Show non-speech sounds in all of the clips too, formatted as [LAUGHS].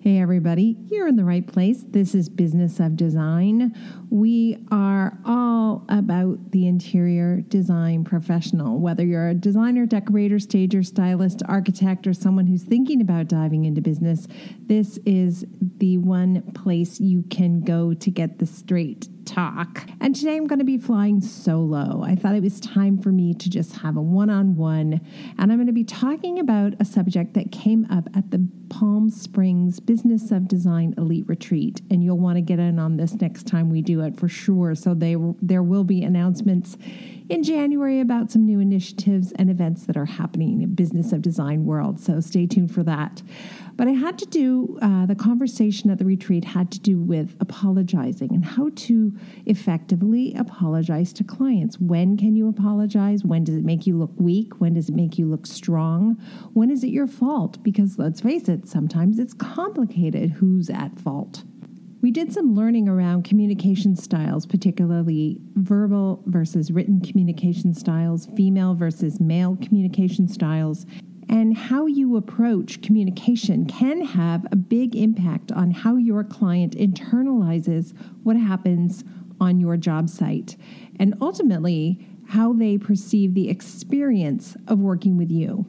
Hey, everybody, you're in the right place. This is Business of Design. We are all about the interior design professional, whether you're a designer, decorator, stager, stylist, architect, or someone who's thinking about diving into business. This is the one place you can go to get the straight talk. And today I'm going to be flying solo. I thought it was time for me to just have a one on one. And I'm going to be talking about a subject that came up at the Palm Springs Business of Design Elite Retreat. And you'll want to get in on this next time we do it for sure. So they, there will be announcements in January about some new initiatives and events that are happening in business of design world. So stay tuned for that. But I had to do uh, the conversation at the retreat had to do with apologizing and how to effectively apologize to clients. When can you apologize? When does it make you look weak? When does it make you look strong? When is it your fault? Because let's face it, sometimes it's complicated who's at fault. We did some learning around communication styles, particularly verbal versus written communication styles, female versus male communication styles, and how you approach communication can have a big impact on how your client internalizes what happens on your job site and ultimately how they perceive the experience of working with you.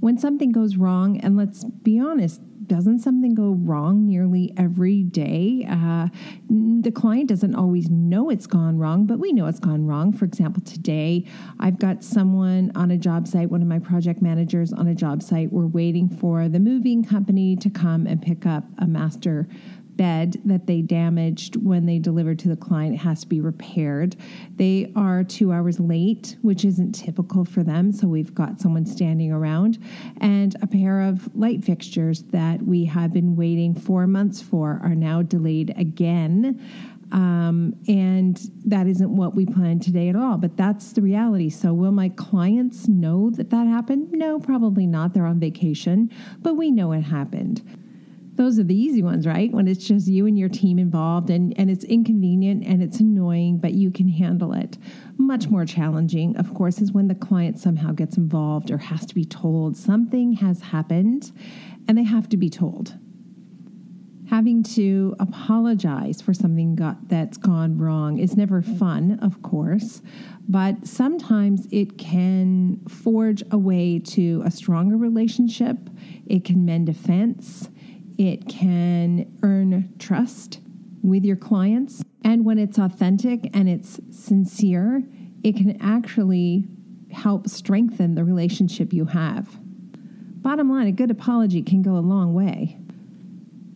When something goes wrong, and let's be honest, doesn't something go wrong nearly every day? Uh, the client doesn't always know it's gone wrong, but we know it's gone wrong. For example, today I've got someone on a job site, one of my project managers on a job site. We're waiting for the moving company to come and pick up a master bed that they damaged when they delivered to the client has to be repaired. They are two hours late, which isn't typical for them. So we've got someone standing around and a pair of light fixtures that we have been waiting four months for are now delayed again. Um, and that isn't what we planned today at all, but that's the reality. So, will my clients know that that happened? No, probably not. They're on vacation, but we know it happened those are the easy ones, right? When it's just you and your team involved and, and it's inconvenient and it's annoying, but you can handle it. Much more challenging, of course, is when the client somehow gets involved or has to be told something has happened and they have to be told. Having to apologize for something got, that's gone wrong is never fun, of course, but sometimes it can forge a way to a stronger relationship. It can mend a fence it can earn trust with your clients. And when it's authentic and it's sincere, it can actually help strengthen the relationship you have. Bottom line, a good apology can go a long way.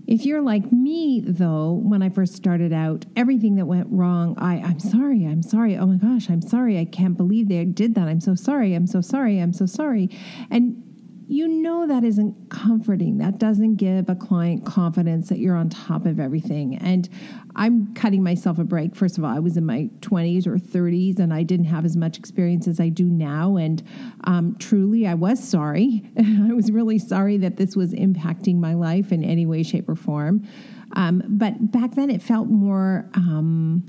If you're like me, though, when I first started out, everything that went wrong, I, I'm sorry, I'm sorry, oh my gosh, I'm sorry, I can't believe they did that, I'm so sorry, I'm so sorry, I'm so sorry. And you know that isn't comforting. That doesn't give a client confidence that you're on top of everything. And I'm cutting myself a break. First of all, I was in my 20s or 30s and I didn't have as much experience as I do now. And um, truly, I was sorry. [LAUGHS] I was really sorry that this was impacting my life in any way, shape, or form. Um, but back then, it felt more um,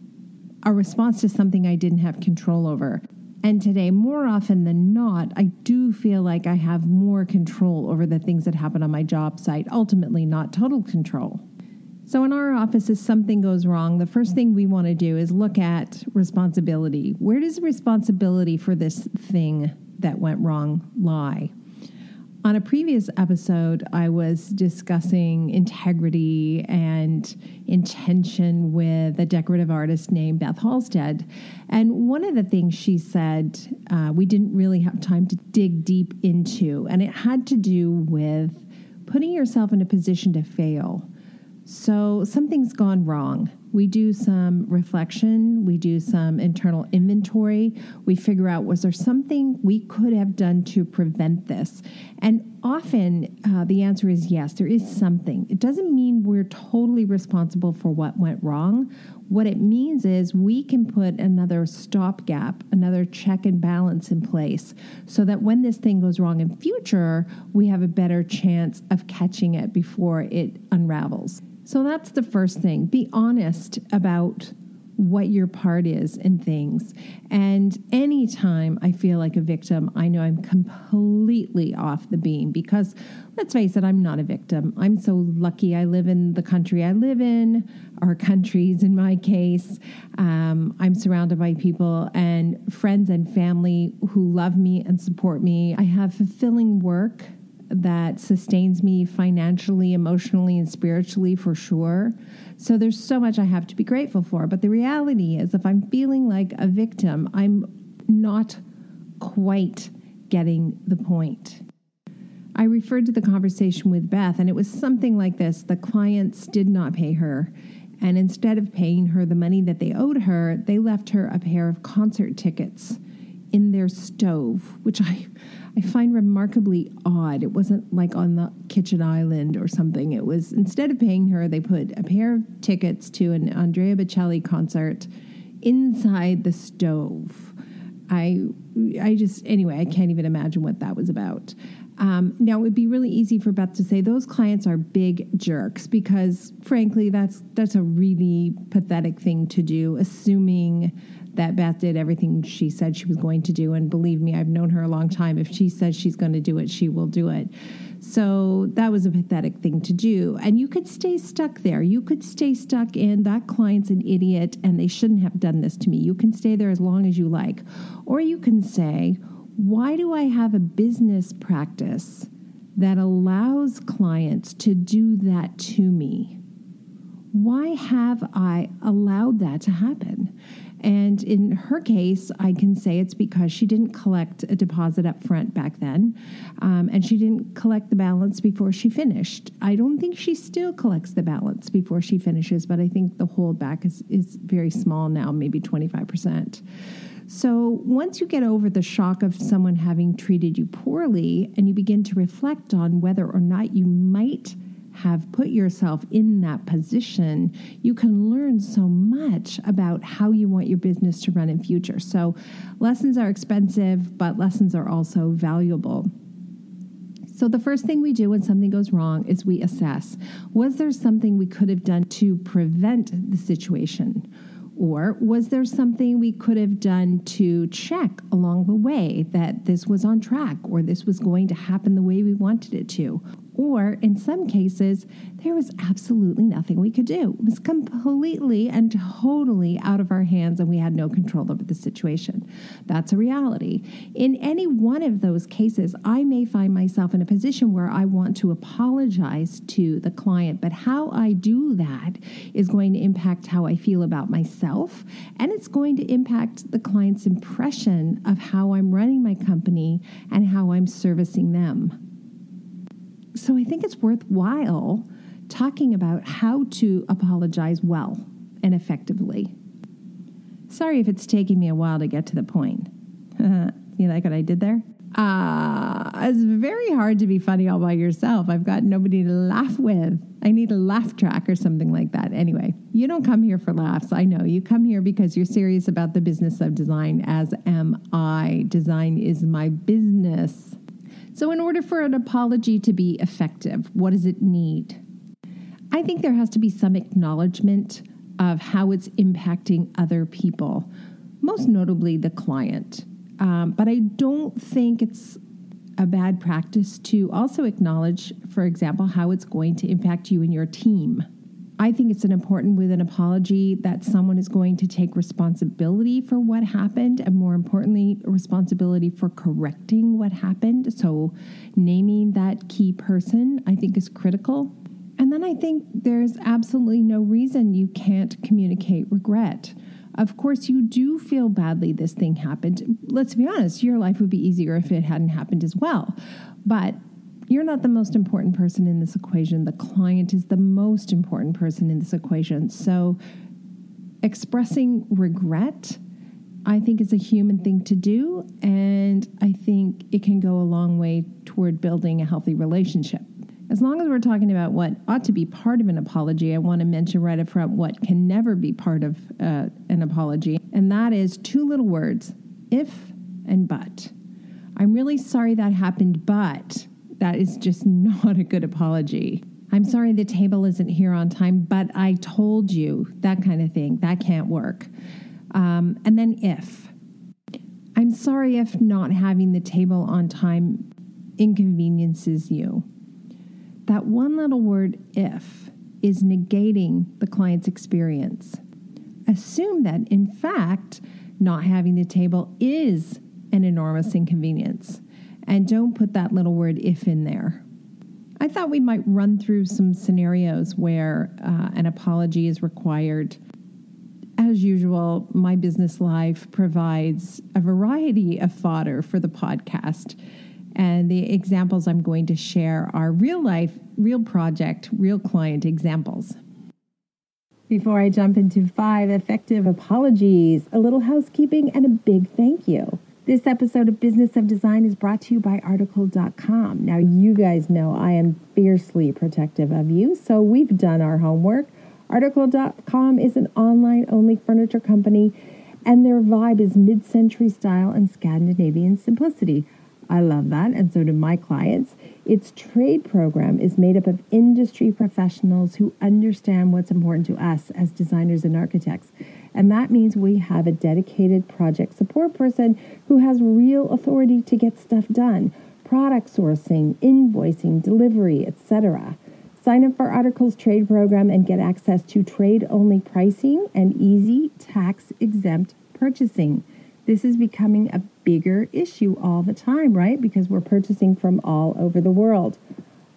a response to something I didn't have control over. And today, more often than not, I do feel like I have more control over the things that happen on my job site, ultimately, not total control. So, in our office, if something goes wrong, the first thing we want to do is look at responsibility. Where does responsibility for this thing that went wrong lie? On a previous episode, I was discussing integrity and intention with a decorative artist named Beth Halstead. And one of the things she said uh, we didn't really have time to dig deep into, and it had to do with putting yourself in a position to fail. So something's gone wrong we do some reflection, we do some internal inventory, we figure out was there something we could have done to prevent this? And often uh, the answer is yes, there is something. It doesn't mean we're totally responsible for what went wrong. What it means is we can put another stopgap, another check and balance in place so that when this thing goes wrong in future, we have a better chance of catching it before it unravels. So that's the first thing. Be honest about what your part is in things. And anytime I feel like a victim, I know I'm completely off the beam because let's face it, I'm not a victim. I'm so lucky I live in the country I live in, our countries in my case. Um, I'm surrounded by people and friends and family who love me and support me. I have fulfilling work that sustains me financially, emotionally, and spiritually for sure. So there's so much I have to be grateful for. But the reality is, if I'm feeling like a victim, I'm not quite getting the point. I referred to the conversation with Beth, and it was something like this the clients did not pay her. And instead of paying her the money that they owed her, they left her a pair of concert tickets in their stove, which I, I find remarkably odd. It wasn't like on the kitchen island or something. It was instead of paying her, they put a pair of tickets to an Andrea Bocelli concert inside the stove. I I just anyway, I can't even imagine what that was about. Um, now it would be really easy for Beth to say those clients are big jerks because frankly that's that's a really pathetic thing to do, assuming that Beth did everything she said she was going to do. And believe me, I've known her a long time. If she says she's going to do it, she will do it. So that was a pathetic thing to do. And you could stay stuck there. You could stay stuck in that client's an idiot and they shouldn't have done this to me. You can stay there as long as you like. Or you can say, why do I have a business practice that allows clients to do that to me? Why have I allowed that to happen? And in her case, I can say it's because she didn't collect a deposit up front back then, um, and she didn't collect the balance before she finished. I don't think she still collects the balance before she finishes, but I think the holdback is, is very small now, maybe 25%. So, once you get over the shock of someone having treated you poorly and you begin to reflect on whether or not you might have put yourself in that position, you can learn so much about how you want your business to run in future. So, lessons are expensive, but lessons are also valuable. So, the first thing we do when something goes wrong is we assess was there something we could have done to prevent the situation? Or was there something we could have done to check along the way that this was on track or this was going to happen the way we wanted it to? Or in some cases, there was absolutely nothing we could do. It was completely and totally out of our hands, and we had no control over the situation. That's a reality. In any one of those cases, I may find myself in a position where I want to apologize to the client, but how I do that is going to impact how I feel about myself, and it's going to impact the client's impression of how I'm running my company and how I'm servicing them. So I think it's worthwhile talking about how to apologize well and effectively. Sorry if it's taking me a while to get to the point. [LAUGHS] you like what I did there? Uh, it's very hard to be funny all by yourself. I've got nobody to laugh with. I need a laugh track or something like that. Anyway, you don't come here for laughs. I know. You come here because you're serious about the business of design, as am I. Design is my business. So, in order for an apology to be effective, what does it need? I think there has to be some acknowledgement of how it's impacting other people, most notably the client. Um, but I don't think it's a bad practice to also acknowledge, for example, how it's going to impact you and your team. I think it's an important with an apology that someone is going to take responsibility for what happened and more importantly responsibility for correcting what happened. So naming that key person I think is critical. And then I think there's absolutely no reason you can't communicate regret. Of course, you do feel badly this thing happened. Let's be honest, your life would be easier if it hadn't happened as well. But you're not the most important person in this equation. The client is the most important person in this equation. So expressing regret, I think, is a human thing to do. And I think it can go a long way toward building a healthy relationship. As long as we're talking about what ought to be part of an apology, I want to mention right up front what can never be part of uh, an apology, and that is two little words if and but. I'm really sorry that happened, but that is just not a good apology. I'm sorry the table isn't here on time, but I told you that kind of thing. That can't work. Um, and then if. I'm sorry if not having the table on time inconveniences you. That one little word, if, is negating the client's experience. Assume that, in fact, not having the table is an enormous inconvenience. And don't put that little word if in there. I thought we might run through some scenarios where uh, an apology is required. As usual, my business life provides a variety of fodder for the podcast. And the examples I'm going to share are real life, real project, real client examples. Before I jump into five effective apologies, a little housekeeping and a big thank you. This episode of Business of Design is brought to you by Article.com. Now, you guys know I am fiercely protective of you, so we've done our homework. Article.com is an online only furniture company, and their vibe is mid century style and Scandinavian simplicity. I love that, and so do my clients. Its trade program is made up of industry professionals who understand what's important to us as designers and architects. And that means we have a dedicated project support person who has real authority to get stuff done product sourcing, invoicing, delivery, etc. Sign up for Articles Trade Program and get access to trade only pricing and easy tax exempt purchasing. This is becoming a bigger issue all the time, right? Because we're purchasing from all over the world.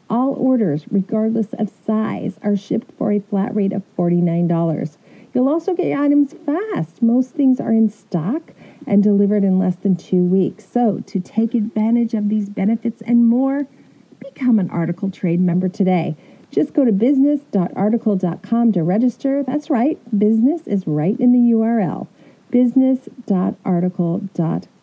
All orders, regardless of size, are shipped for a flat rate of $49. You'll also get items fast. Most things are in stock and delivered in less than two weeks. So, to take advantage of these benefits and more, become an Article Trade member today. Just go to business.article.com to register. That's right, business is right in the URL business.article.com.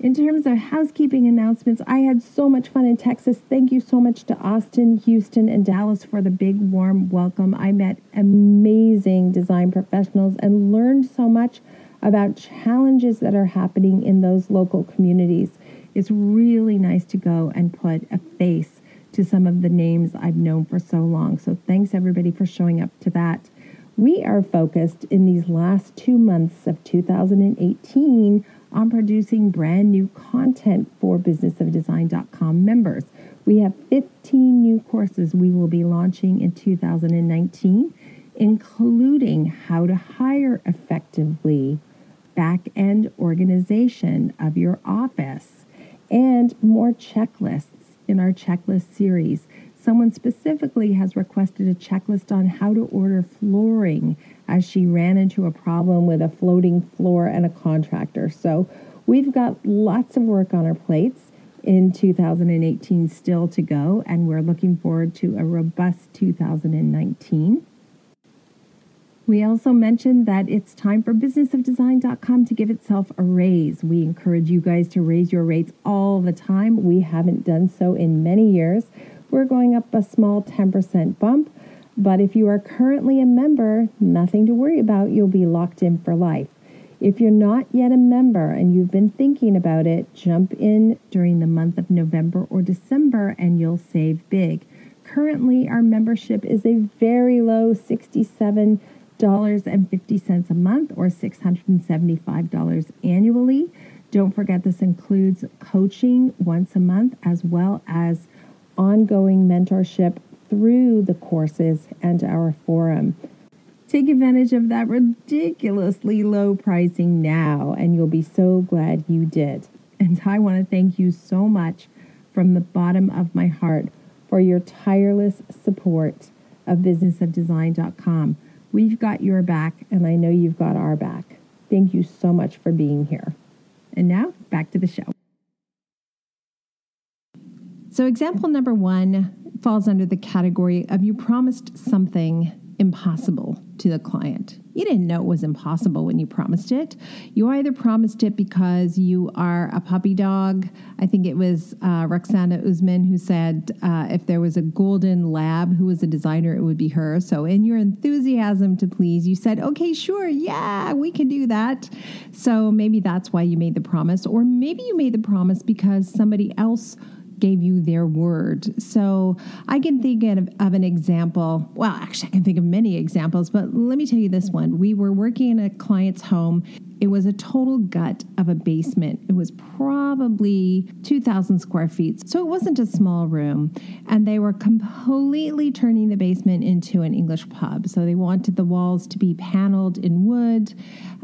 In terms of housekeeping announcements, I had so much fun in Texas. Thank you so much to Austin, Houston, and Dallas for the big warm welcome. I met amazing design professionals and learned so much about challenges that are happening in those local communities. It's really nice to go and put a face to some of the names I've known for so long. So thanks everybody for showing up to that. We are focused in these last two months of 2018 on producing brand new content for businessofdesign.com members. We have 15 new courses we will be launching in 2019, including how to hire effectively, back end organization of your office, and more checklists in our checklist series. Someone specifically has requested a checklist on how to order flooring as she ran into a problem with a floating floor and a contractor. So we've got lots of work on our plates in 2018 still to go, and we're looking forward to a robust 2019. We also mentioned that it's time for businessofdesign.com to give itself a raise. We encourage you guys to raise your rates all the time. We haven't done so in many years. We're going up a small 10% bump but if you are currently a member, nothing to worry about. You'll be locked in for life. If you're not yet a member and you've been thinking about it, jump in during the month of November or December and you'll save big. Currently, our membership is a very low $67.50 a month or $675 annually. Don't forget, this includes coaching once a month as well as ongoing mentorship through the courses and our forum. Take advantage of that ridiculously low pricing now, and you'll be so glad you did. And I want to thank you so much from the bottom of my heart for your tireless support of businessofdesign.com. We've got your back, and I know you've got our back. Thank you so much for being here. And now, back to the show. So, example number one falls under the category of you promised something impossible to the client. You didn't know it was impossible when you promised it. You either promised it because you are a puppy dog. I think it was uh, Roxana Usman who said uh, if there was a golden lab who was a designer, it would be her. So, in your enthusiasm to please, you said, okay, sure, yeah, we can do that. So, maybe that's why you made the promise. Or maybe you made the promise because somebody else gave you their word. So I can think of, of, an example. Well, actually, I can think of many examples, but let me tell you this one. We were working in a client's home it was a total gut of a basement. It was probably 2,000 square feet. So it wasn't a small room. And they were completely turning the basement into an English pub. So they wanted the walls to be paneled in wood.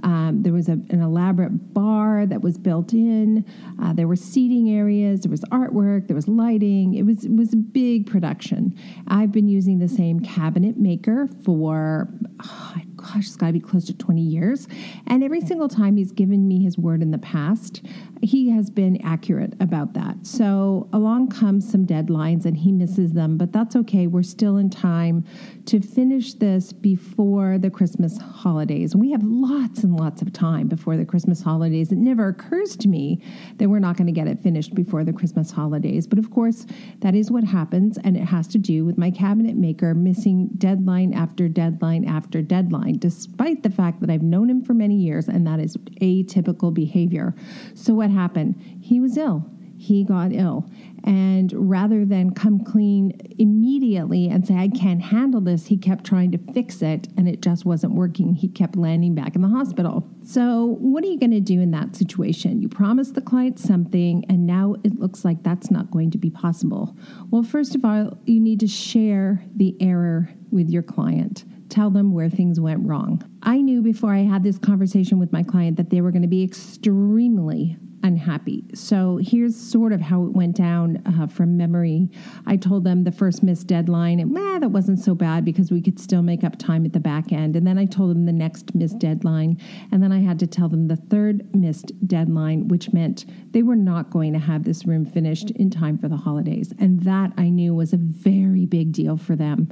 Um, there was a, an elaborate bar that was built in. Uh, there were seating areas. There was artwork. There was lighting. It was, it was a big production. I've been using the same cabinet maker for, oh, gosh, it's got to be close to 20 years. And every single time he's given me his word in the past, he has been accurate about that. So along comes some deadlines and he misses them, but that's okay. We're still in time to finish this before the Christmas holidays. We have lots and lots of time before the Christmas holidays. It never occurs to me that we're not going to get it finished before the Christmas holidays. But of course, that is what happens, and it has to do with my cabinet maker missing deadline after deadline after deadline, despite the fact that I've known him for many years, and that is atypical behavior. So, what happened? He was ill. He got ill. And rather than come clean immediately and say, I can't handle this, he kept trying to fix it and it just wasn't working. He kept landing back in the hospital. So, what are you going to do in that situation? You promised the client something and now it looks like that's not going to be possible. Well, first of all, you need to share the error with your client tell them where things went wrong. I knew before I had this conversation with my client that they were going to be extremely unhappy. So here's sort of how it went down uh, from memory. I told them the first missed deadline, and eh, that wasn't so bad because we could still make up time at the back end. And then I told them the next missed deadline. And then I had to tell them the third missed deadline, which meant they were not going to have this room finished in time for the holidays. And that I knew was a very big deal for them.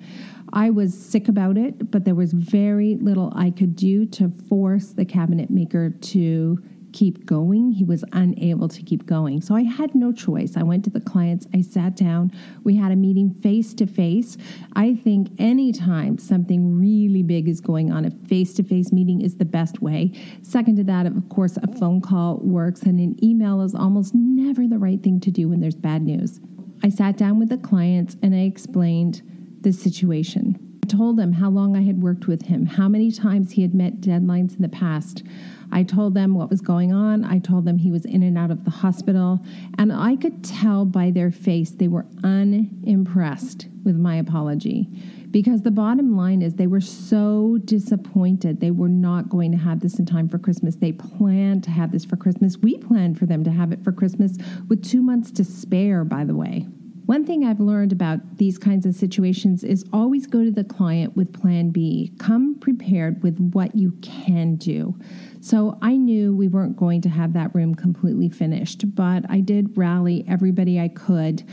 I was sick about it, but there was very little I could do to force the cabinet maker to keep going. He was unable to keep going. So I had no choice. I went to the clients, I sat down, we had a meeting face to face. I think anytime something really big is going on, a face to face meeting is the best way. Second to that, of course, a phone call works, and an email is almost never the right thing to do when there's bad news. I sat down with the clients and I explained the situation. I told them how long I had worked with him, how many times he had met deadlines in the past. I told them what was going on. I told them he was in and out of the hospital. And I could tell by their face they were unimpressed with my apology. Because the bottom line is they were so disappointed. They were not going to have this in time for Christmas. They planned to have this for Christmas. We planned for them to have it for Christmas with two months to spare, by the way. One thing I've learned about these kinds of situations is always go to the client with plan B. Come prepared with what you can do. So I knew we weren't going to have that room completely finished, but I did rally everybody I could.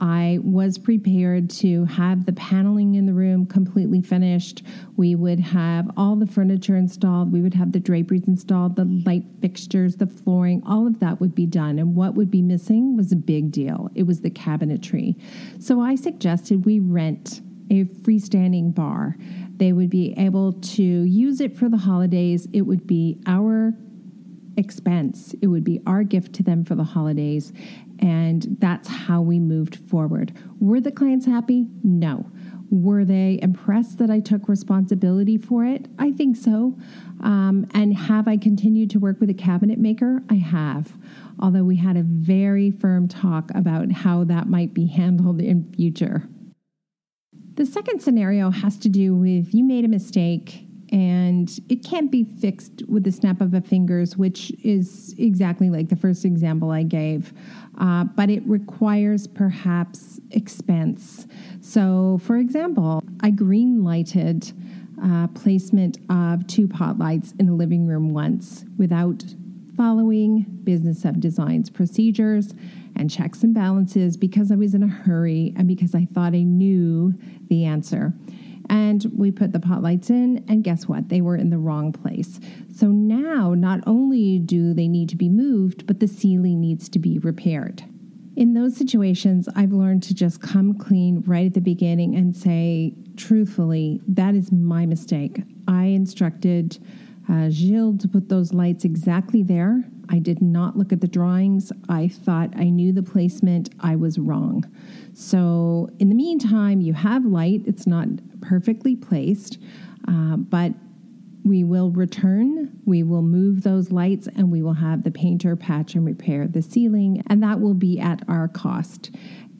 I was prepared to have the paneling in the room completely finished. We would have all the furniture installed. We would have the draperies installed, the light fixtures, the flooring, all of that would be done. And what would be missing was a big deal. It was the cabinetry. So I suggested we rent a freestanding bar. They would be able to use it for the holidays. It would be our expense. It would be our gift to them for the holidays. And that's how we moved forward. Were the clients happy? No. Were they impressed that I took responsibility for it? I think so. Um, and have I continued to work with a cabinet maker? I have. Although we had a very firm talk about how that might be handled in future. The second scenario has to do with you made a mistake and it can't be fixed with the snap of a fingers, which is exactly like the first example I gave. Uh, but it requires perhaps expense. So, for example, I green lighted uh, placement of two pot lights in a living room once without following Business of Design's procedures and checks and balances because I was in a hurry and because I thought I knew the answer. And we put the pot lights in, and guess what? They were in the wrong place. So now, not only do they need to be moved, but the ceiling needs to be repaired. In those situations, I've learned to just come clean right at the beginning and say, truthfully, that is my mistake. I instructed uh, Gilles to put those lights exactly there. I did not look at the drawings. I thought I knew the placement. I was wrong. So, in the meantime, you have light. It's not perfectly placed, uh, but we will return, we will move those lights, and we will have the painter patch and repair the ceiling, and that will be at our cost.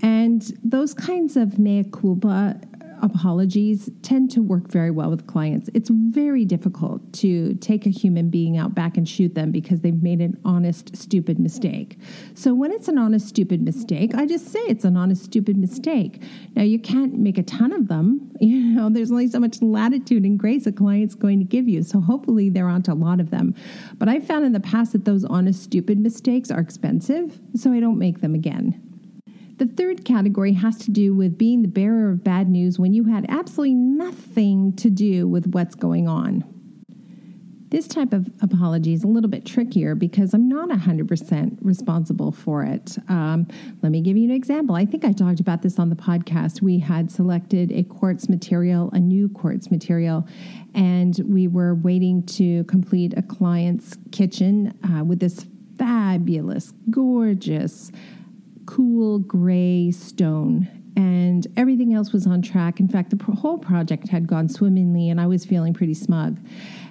And those kinds of mea culpa apologies tend to work very well with clients. It's very difficult to take a human being out back and shoot them because they've made an honest, stupid mistake. So when it's an honest, stupid mistake, I just say it's an honest, stupid mistake. Now, you can't make a ton of them. [LAUGHS] You know, there's only so much latitude and grace a client's going to give you. So hopefully there aren't a lot of them. But I've found in the past that those honest, stupid mistakes are expensive, so I don't make them again. The third category has to do with being the bearer of bad news when you had absolutely nothing to do with what's going on. This type of apology is a little bit trickier because I'm not 100% responsible for it. Um, let me give you an example. I think I talked about this on the podcast. We had selected a quartz material, a new quartz material, and we were waiting to complete a client's kitchen uh, with this fabulous, gorgeous, cool gray stone and everything else was on track. In fact, the whole project had gone swimmingly, and I was feeling pretty smug.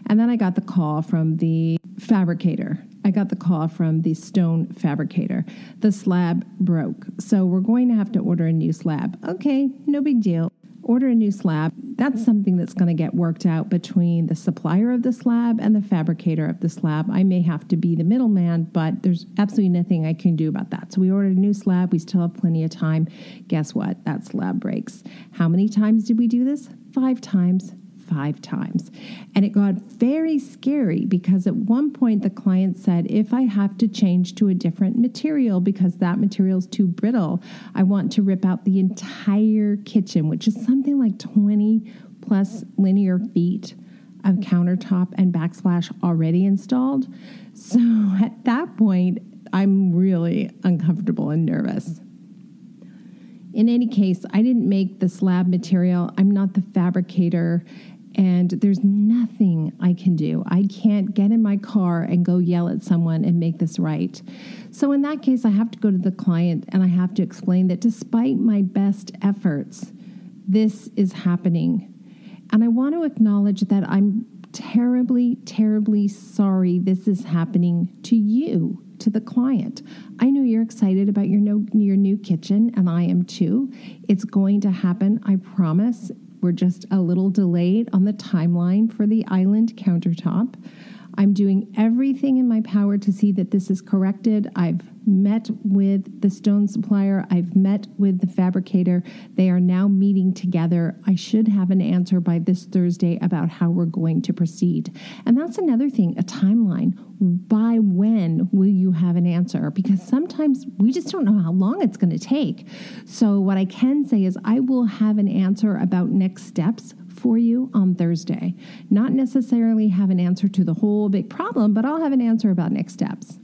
And then I got the call from the fabricator. I got the call from the stone fabricator. The slab broke, so we're going to have to order a new slab. Okay, no big deal order a new slab. That's something that's going to get worked out between the supplier of the slab and the fabricator of the slab. I may have to be the middleman, but there's absolutely nothing I can do about that. So we ordered a new slab. We still have plenty of time. Guess what? That slab breaks. How many times did we do this? Five times five times. And it got very scary because at one point the client said, if I have to change to a different material because that material is too brittle, I want to rip out the entire kitchen, which is something like 20 plus linear feet of countertop and backsplash already installed. So at that point, I'm really uncomfortable and nervous. In any case, I didn't make the slab material. I'm not the fabricator and there's nothing I can do. I can't get in my car and go yell at someone and make this right. So, in that case, I have to go to the client and I have to explain that despite my best efforts, this is happening. And I want to acknowledge that I'm terribly, terribly sorry this is happening to you, to the client. I know you're excited about your, no, your new kitchen, and I am too. It's going to happen, I promise. We're just a little delayed on the timeline for the island countertop. I'm doing everything in my power to see that this is corrected. I've met with the stone supplier, I've met with the fabricator. They are now meeting together. I should have an answer by this Thursday about how we're going to proceed. And that's another thing a timeline. By when will you have an answer? Because sometimes we just don't know how long it's going to take. So, what I can say is, I will have an answer about next steps for you on Thursday. Not necessarily have an answer to the whole big problem, but I'll have an answer about next steps.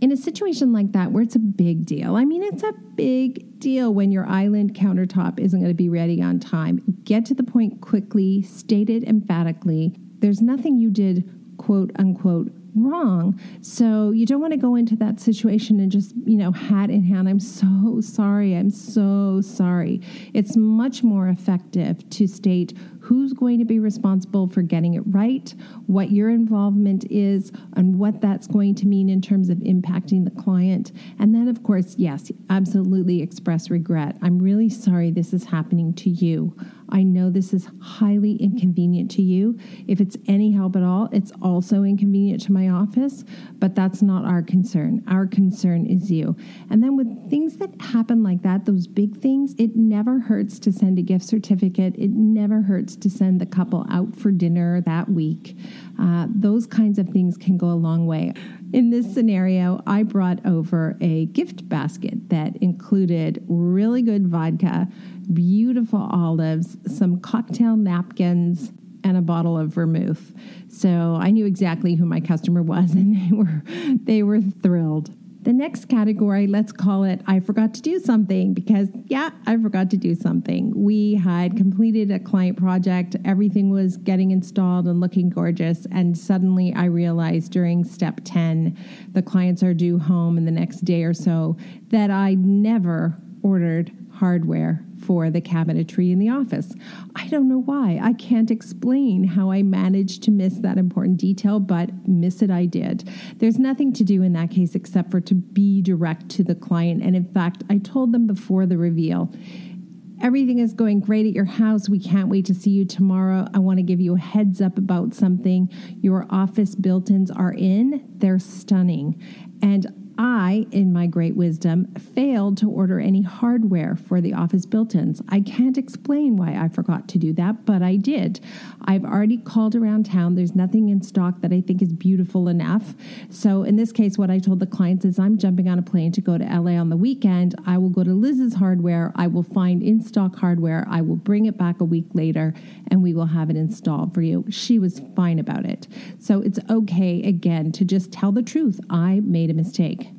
In a situation like that, where it's a big deal, I mean, it's a big deal when your island countertop isn't going to be ready on time. Get to the point quickly, state it emphatically. There's nothing you did, quote unquote, wrong. So you don't want to go into that situation and just, you know, hat in hand, I'm so sorry, I'm so sorry. It's much more effective to state who's going to be responsible for getting it right, what your involvement is, and what that's going to mean in terms of impacting the client. And then, of course, yes, absolutely express regret. I'm really sorry this is happening to you. I know this is highly inconvenient to you. If it's any help at all, it's also inconvenient to my office, but that's not our concern. Our concern is you. And then with things that happen like that, those big things, it never hurts to send a gift certificate. It never hurts to send the couple out for dinner that week. Uh, those kinds of things can go a long way. In this scenario, I brought over a gift basket that included really good vodka, beautiful olives, some cocktail napkins, and a bottle of vermouth. So I knew exactly who my customer was [LAUGHS] and they were they were thrilled. The next category, let's call it I forgot to do something because, yeah, I forgot to do something. We had completed a client project, everything was getting installed and looking gorgeous. And suddenly I realized during step 10, the clients are due home in the next day or so, that I never ordered hardware for the cabinetry in the office. I don't know why. I can't explain how I managed to miss that important detail, but miss it I did. There's nothing to do in that case except for to be direct to the client. And in fact, I told them before the reveal. Everything is going great at your house. We can't wait to see you tomorrow. I want to give you a heads up about something. Your office built ins are in, they're stunning. And I, in my great wisdom, failed to order any hardware for the office built ins. I can't explain why I forgot to do that, but I did. I've already called around town. There's nothing in stock that I think is beautiful enough. So, in this case, what I told the clients is I'm jumping on a plane to go to LA on the weekend. I will go to Liz's hardware. I will find in stock hardware. I will bring it back a week later and we will have it installed for you. She was fine about it. So, it's okay, again, to just tell the truth. I made a mistake.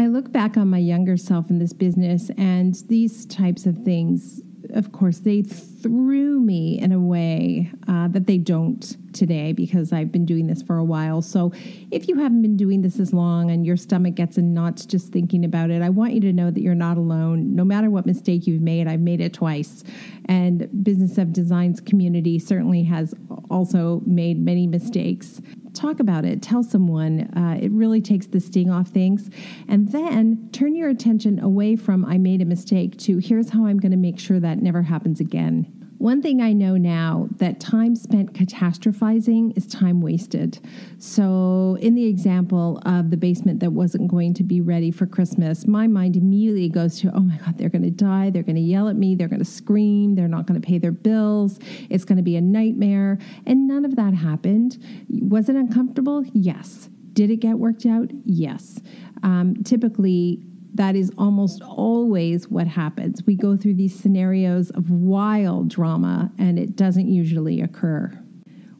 I look back on my younger self in this business, and these types of things, of course, they threw me in a way uh, that they don't today because I've been doing this for a while. So, if you haven't been doing this as long and your stomach gets in knots just thinking about it, I want you to know that you're not alone. No matter what mistake you've made, I've made it twice. And Business of Design's community certainly has also made many mistakes talk about it, tell someone. Uh, it really takes the sting off things. And then turn your attention away from I made a mistake to here's how I'm going to make sure that never happens again. One thing I know now that time spent catastrophizing is time wasted. So, in the example of the basement that wasn't going to be ready for Christmas, my mind immediately goes to, oh my God, they're going to die. They're going to yell at me. They're going to scream. They're not going to pay their bills. It's going to be a nightmare. And none of that happened. Was it uncomfortable? Yes. Did it get worked out? Yes. Um, typically, that is almost always what happens. We go through these scenarios of wild drama, and it doesn't usually occur.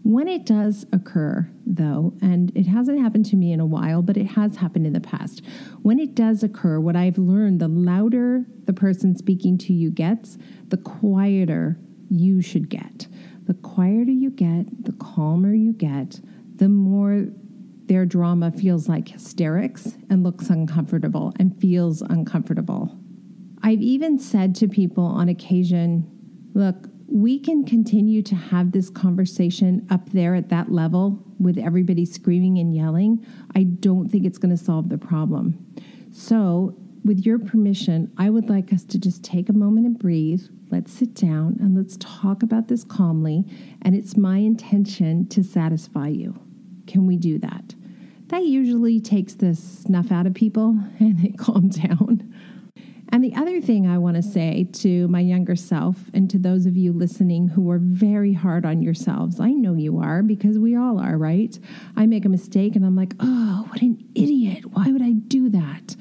When it does occur, though, and it hasn't happened to me in a while, but it has happened in the past, when it does occur, what I've learned the louder the person speaking to you gets, the quieter you should get. The quieter you get, the calmer you get, the more their drama feels like hysterics and looks uncomfortable and feels uncomfortable. I've even said to people on occasion, look, we can continue to have this conversation up there at that level with everybody screaming and yelling. I don't think it's going to solve the problem. So, with your permission, I would like us to just take a moment and breathe. Let's sit down and let's talk about this calmly. And it's my intention to satisfy you. Can we do that? That usually takes the snuff out of people [LAUGHS] and they calm down. And the other thing I want to say to my younger self and to those of you listening who are very hard on yourselves, I know you are because we all are, right? I make a mistake and I'm like, oh, what an idiot. Why would I do that?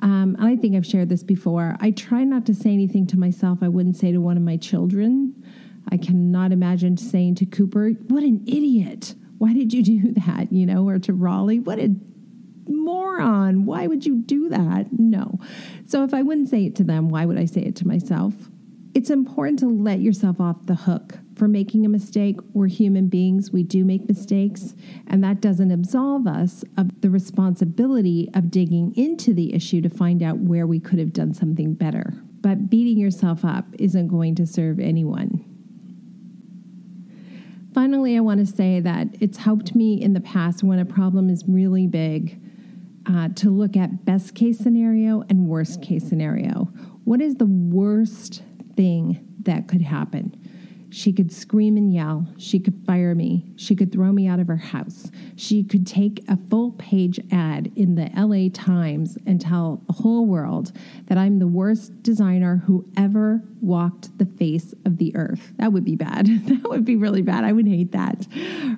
Um, I think I've shared this before. I try not to say anything to myself I wouldn't say to one of my children. I cannot imagine saying to Cooper, what an idiot why did you do [LAUGHS] that? You know, or to Raleigh, what a moron. Why would you do that? No. So if I wouldn't say it to them, why would I say it to myself? It's important to let yourself off the hook for making a mistake. We're human beings, we do make mistakes, and that doesn't absolve us of the responsibility of digging into the issue to find out where we could have done something better. But beating yourself up isn't going to serve anyone. Finally, I want to say that it's helped me in the past when a problem is really big uh, to look at best case scenario and worst case scenario. What is the worst thing that could happen? She could scream and yell. She could fire me. She could throw me out of her house. She could take a full page ad in the LA Times and tell the whole world that I'm the worst designer who ever walked the face of the earth. That would be bad. [LAUGHS] that would be really bad. I would hate that,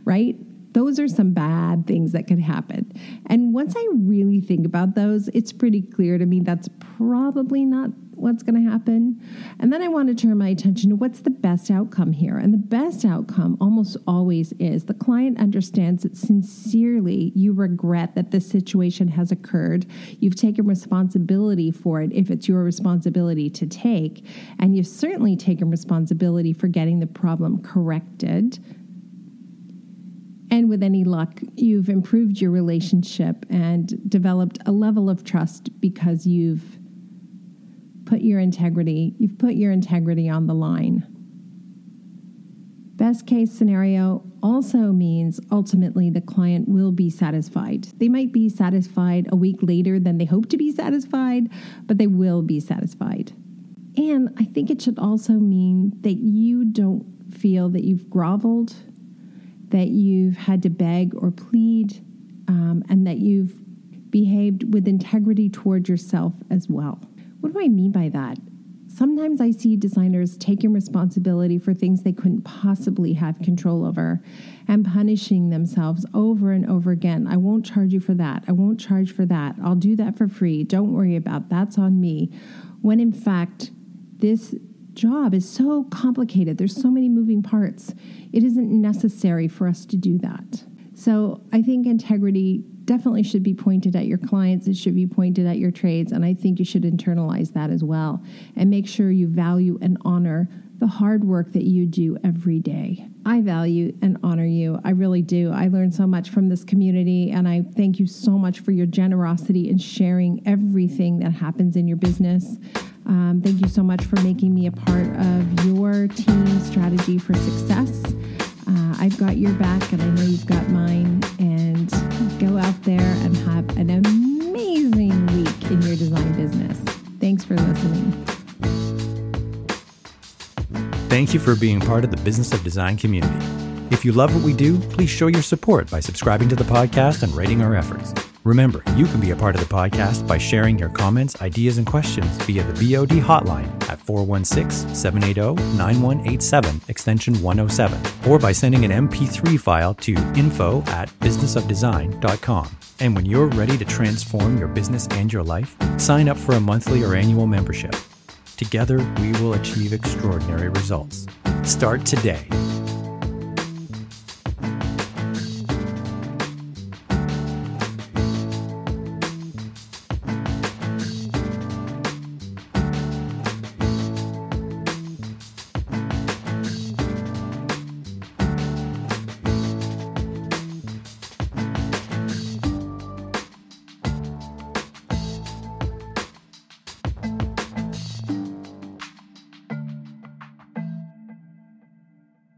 right? Those are some bad things that could happen. And once I really think about those, it's pretty clear to me that's probably not what's going to happen. And then I want to turn my attention to what's the best outcome here. And the best outcome almost always is the client understands that sincerely you regret that this situation has occurred. You've taken responsibility for it if it's your responsibility to take. And you've certainly taken responsibility for getting the problem corrected. And with any luck, you've improved your relationship and developed a level of trust because you've put your integrity, you've put your integrity on the line. Best case scenario also means ultimately the client will be satisfied. They might be satisfied a week later than they hope to be satisfied, but they will be satisfied. And I think it should also mean that you don't feel that you've groveled, that you've had to beg or plead, um, and that you've behaved with integrity toward yourself as well. What do I mean by that? Sometimes I see designers taking responsibility for things they couldn't possibly have control over and punishing themselves over and over again. I won't charge you for that. I won't charge for that. I'll do that for free. Don't worry about that's on me. When in fact, this job is so complicated. There's so many moving parts. It isn't necessary for us to do that. So I think integrity definitely should be pointed at your clients. It should be pointed at your trades. And I think you should internalize that as well and make sure you value and honor the hard work that you do every day. I value and honor you. I really do. I learned so much from this community, and I thank you so much for your generosity in sharing everything that happens in your business. Um, thank you so much for making me a part of your team strategy for success. Uh, I've got your back, and I know you've got mine. And go out there and have an amazing week in your design business. Thanks for listening. Thank you for being part of the Business of Design community. If you love what we do, please show your support by subscribing to the podcast and rating our efforts. Remember, you can be a part of the podcast by sharing your comments, ideas, and questions via the BOD hotline at 416 780 9187, extension 107, or by sending an MP3 file to info at businessofdesign.com. And when you're ready to transform your business and your life, sign up for a monthly or annual membership. Together, we will achieve extraordinary results. Start today